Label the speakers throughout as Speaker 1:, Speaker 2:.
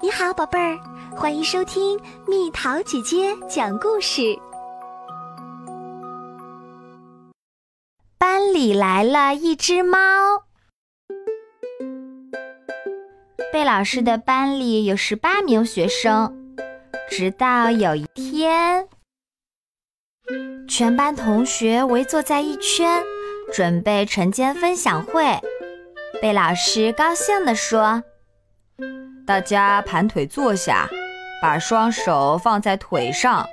Speaker 1: 你好，宝贝儿，欢迎收听蜜桃姐姐讲故事。
Speaker 2: 班里来了一只猫。贝老师的班里有十八名学生，直到有一天，全班同学围坐在一圈，准备晨间分享会。贝老师高兴地说。
Speaker 3: 大家盘腿坐下，把双手放在腿上。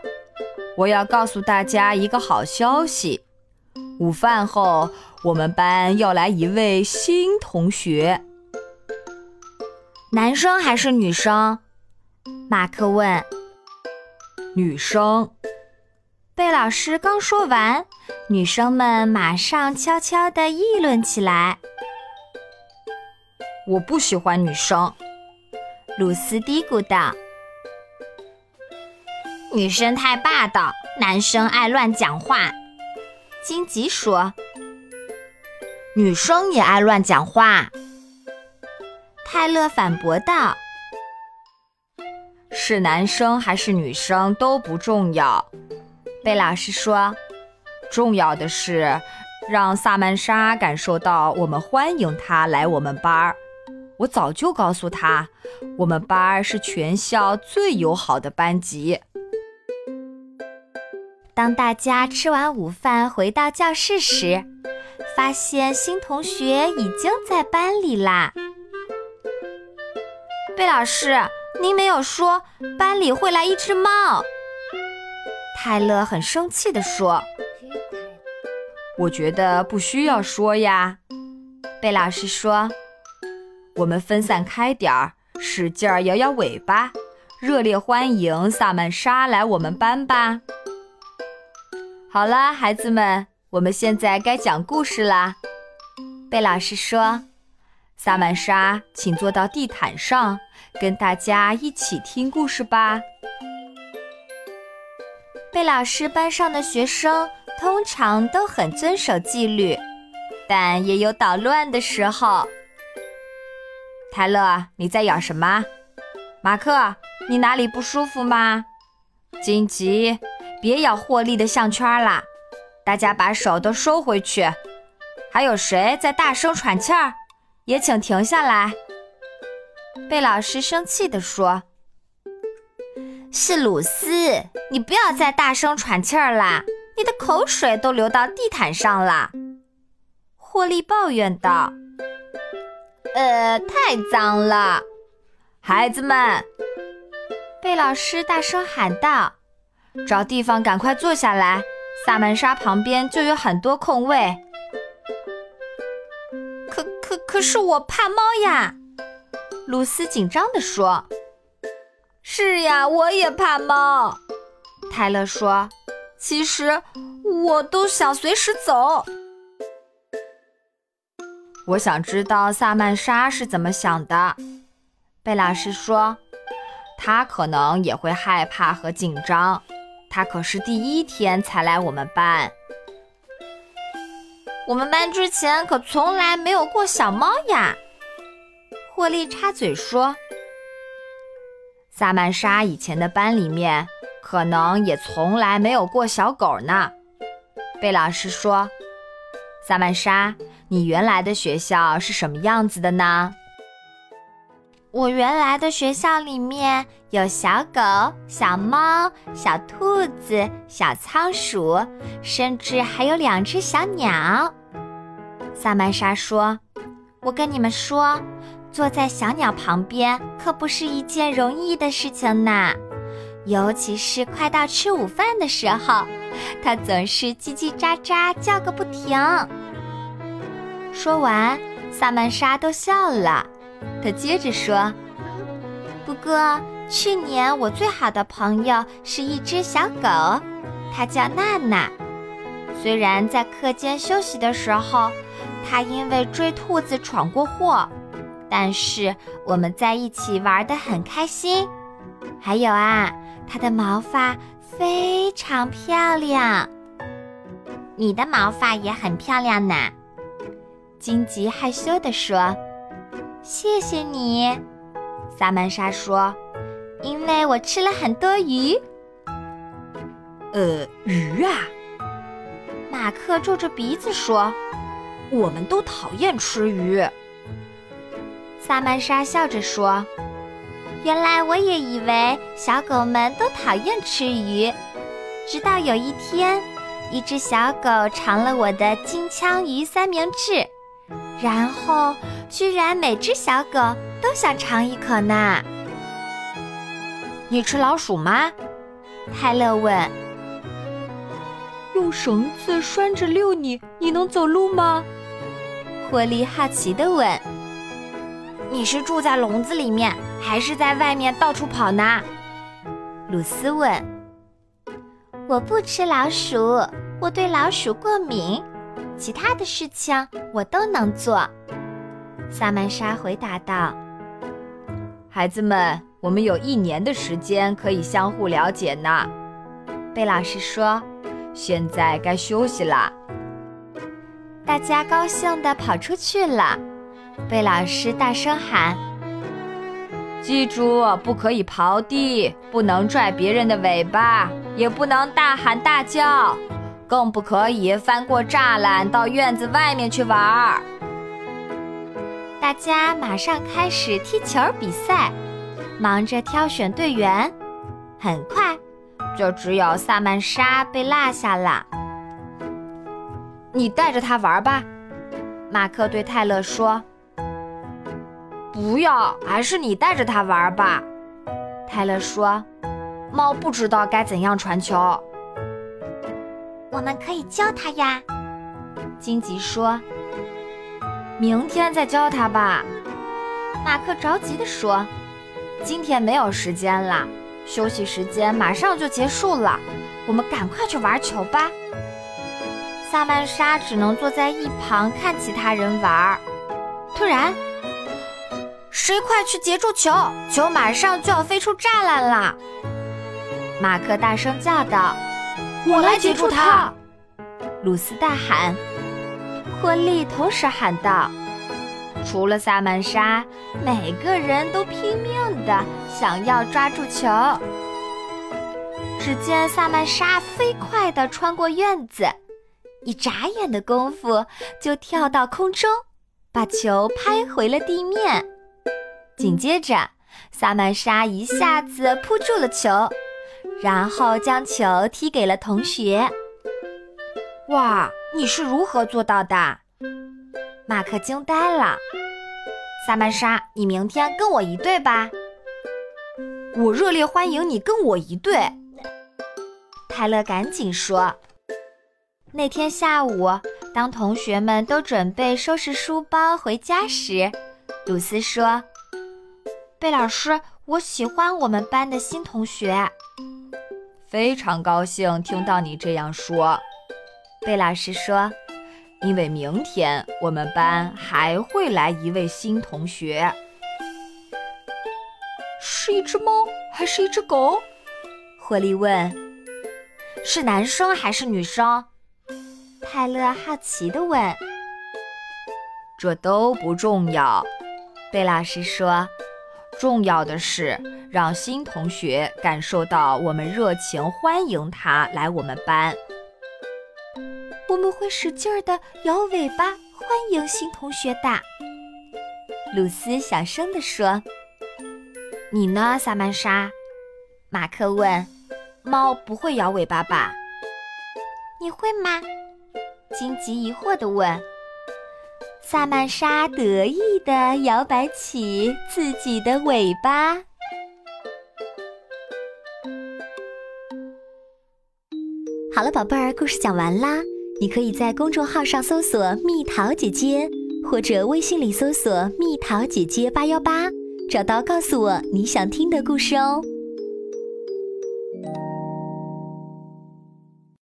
Speaker 3: 我要告诉大家一个好消息：午饭后，我们班要来一位新同学。
Speaker 2: 男生还是女生？马克问。
Speaker 3: 女生。
Speaker 2: 贝老师刚说完，女生们马上悄悄地议论起来。
Speaker 3: 我不喜欢女生。
Speaker 2: 鲁斯嘀咕道：“女生太霸道，男生爱乱讲话。”荆棘说：“女生也爱乱讲话。”泰勒反驳道：“
Speaker 3: 是男生还是女生都不重要。”
Speaker 2: 贝老师说：“
Speaker 3: 重要的是让萨曼莎感受到我们欢迎她来我们班儿。”我早就告诉他，我们班是全校最友好的班级。
Speaker 2: 当大家吃完午饭回到教室时，发现新同学已经在班里啦。贝老师，您没有说班里会来一只猫。泰勒很生气地说：“
Speaker 3: 我觉得不需要说呀。”
Speaker 2: 贝老师说。
Speaker 3: 我们分散开点儿，使劲儿摇摇尾巴，热烈欢迎萨曼莎来我们班吧！好了，孩子们，我们现在该讲故事啦。
Speaker 2: 贝老师说：“
Speaker 3: 萨曼莎，请坐到地毯上，跟大家一起听故事吧。”
Speaker 2: 贝老师班上的学生通常都很遵守纪律，但也有捣乱的时候。
Speaker 3: 泰勒，你在咬什么？马克，你哪里不舒服吗？荆棘，别咬霍利的项圈啦！大家把手都收回去。还有谁在大声喘气儿？也请停下来。
Speaker 2: 贝老师生气地说：“是鲁斯，你不要再大声喘气儿啦！你的口水都流到地毯上了。”霍利抱怨道。呃，太脏了，
Speaker 3: 孩子们！
Speaker 2: 贝老师大声喊道：“
Speaker 3: 找地方赶快坐下来，萨曼莎旁边就有很多空位。”
Speaker 2: 可可可是我怕猫呀！鲁斯紧张地说。
Speaker 4: “是呀，我也怕猫。”
Speaker 2: 泰勒说。
Speaker 4: “其实我都想随时走。”
Speaker 3: 我想知道萨曼莎是怎么想的。贝老师说，她可能也会害怕和紧张。她可是第一天才来我们班。
Speaker 2: 我们班之前可从来没有过小猫呀。霍利插嘴说。
Speaker 3: 萨曼莎以前的班里面可能也从来没有过小狗呢。贝老师说，萨曼莎。你原来的学校是什么样子的呢？
Speaker 2: 我原来的学校里面有小狗、小猫、小兔子、小仓鼠，甚至还有两只小鸟。萨曼莎说：“我跟你们说，坐在小鸟旁边可不是一件容易的事情呢，尤其是快到吃午饭的时候，它总是叽叽喳喳叫个不停。”说完，萨曼莎都笑了。她接着说：“不过去年我最好的朋友是一只小狗，它叫娜娜。虽然在课间休息的时候，它因为追兔子闯过祸，但是我们在一起玩得很开心。还有啊，它的毛发非常漂亮。你的毛发也很漂亮呢。”荆棘害羞地说：“谢谢你。”萨曼莎说：“因为我吃了很多鱼。”
Speaker 3: 呃，鱼啊！
Speaker 2: 马克皱着鼻子说：“
Speaker 3: 我们都讨厌吃鱼。”
Speaker 2: 萨曼莎笑着说：“原来我也以为小狗们都讨厌吃鱼，直到有一天，一只小狗尝了我的金枪鱼三明治，然后居然每只小狗都想尝一口呢。”
Speaker 3: 你吃老鼠吗？
Speaker 2: 泰勒问。
Speaker 3: 用绳子拴着遛你，你能走路吗？
Speaker 2: 霍利好奇地问。
Speaker 4: 你是住在笼子里面，还是在外面到处跑呢？
Speaker 2: 鲁斯问。我不吃老鼠，我对老鼠过敏，其他的事情我都能做。萨曼莎回答道。
Speaker 3: 孩子们，我们有一年的时间可以相互了解呢。
Speaker 2: 贝老师说。
Speaker 3: 现在该休息了。
Speaker 2: 大家高兴地跑出去了。贝老师大声喊：“
Speaker 3: 记住，不可以刨地，不能拽别人的尾巴，也不能大喊大叫，更不可以翻过栅栏到院子外面去玩儿。”
Speaker 2: 大家马上开始踢球比赛，忙着挑选队员。很快，就只有萨曼莎被落下了。
Speaker 3: 你带着他玩吧，
Speaker 2: 马克对泰勒说。
Speaker 4: 不要，还是你带着他玩吧。”
Speaker 2: 泰勒说，“
Speaker 4: 猫不知道该怎样传球。”
Speaker 1: 我们可以教他呀。”
Speaker 2: 荆棘说，“
Speaker 4: 明天再教他吧。”
Speaker 2: 马克着急地说，“
Speaker 4: 今天没有时间了，休息时间马上就结束了，我们赶快去玩球吧。”
Speaker 2: 萨曼莎只能坐在一旁看其他人玩。突然，
Speaker 4: 谁快去截住球！球马上就要飞出栅栏了。
Speaker 2: 马克大声叫道：“
Speaker 4: 我来截住它！”
Speaker 2: 鲁斯大喊，霍利同时喊道：“除了萨曼莎，每个人都拼命的想要抓住球。”只见萨曼莎飞快地穿过院子，一眨眼的功夫就跳到空中，把球拍回了地面。紧接着，萨曼莎一下子扑住了球，然后将球踢给了同学。
Speaker 4: 哇，你是如何做到的？
Speaker 2: 马克惊呆了。
Speaker 4: 萨曼莎，你明天跟我一队吧。
Speaker 3: 我热烈欢迎你跟我一队。
Speaker 2: 泰勒赶紧说。那天下午，当同学们都准备收拾书包回家时，鲁斯说。贝老师，我喜欢我们班的新同学。
Speaker 3: 非常高兴听到你这样说，
Speaker 2: 贝老师说，
Speaker 3: 因为明天我们班还会来一位新同学。
Speaker 4: 是一只猫还是一只狗？
Speaker 2: 霍利问。
Speaker 4: 是男生还是女生？
Speaker 2: 泰勒好奇地问。
Speaker 3: 这都不重要，
Speaker 2: 贝老师说。
Speaker 3: 重要的是让新同学感受到我们热情欢迎他来我们班。
Speaker 1: 我们会使劲儿的摇尾巴欢迎新同学的。
Speaker 2: 鲁斯小声地说：“你呢，萨曼莎？”马克问。“猫不会摇尾巴吧？”“
Speaker 1: 你会吗？”
Speaker 2: 荆棘疑惑地问。萨曼莎得意地摇摆起自己的尾巴。
Speaker 1: 好了，宝贝儿，故事讲完啦。你可以在公众号上搜索“蜜桃姐姐”，或者微信里搜索“蜜桃姐姐八幺八”，找到告诉我你想听的故事哦。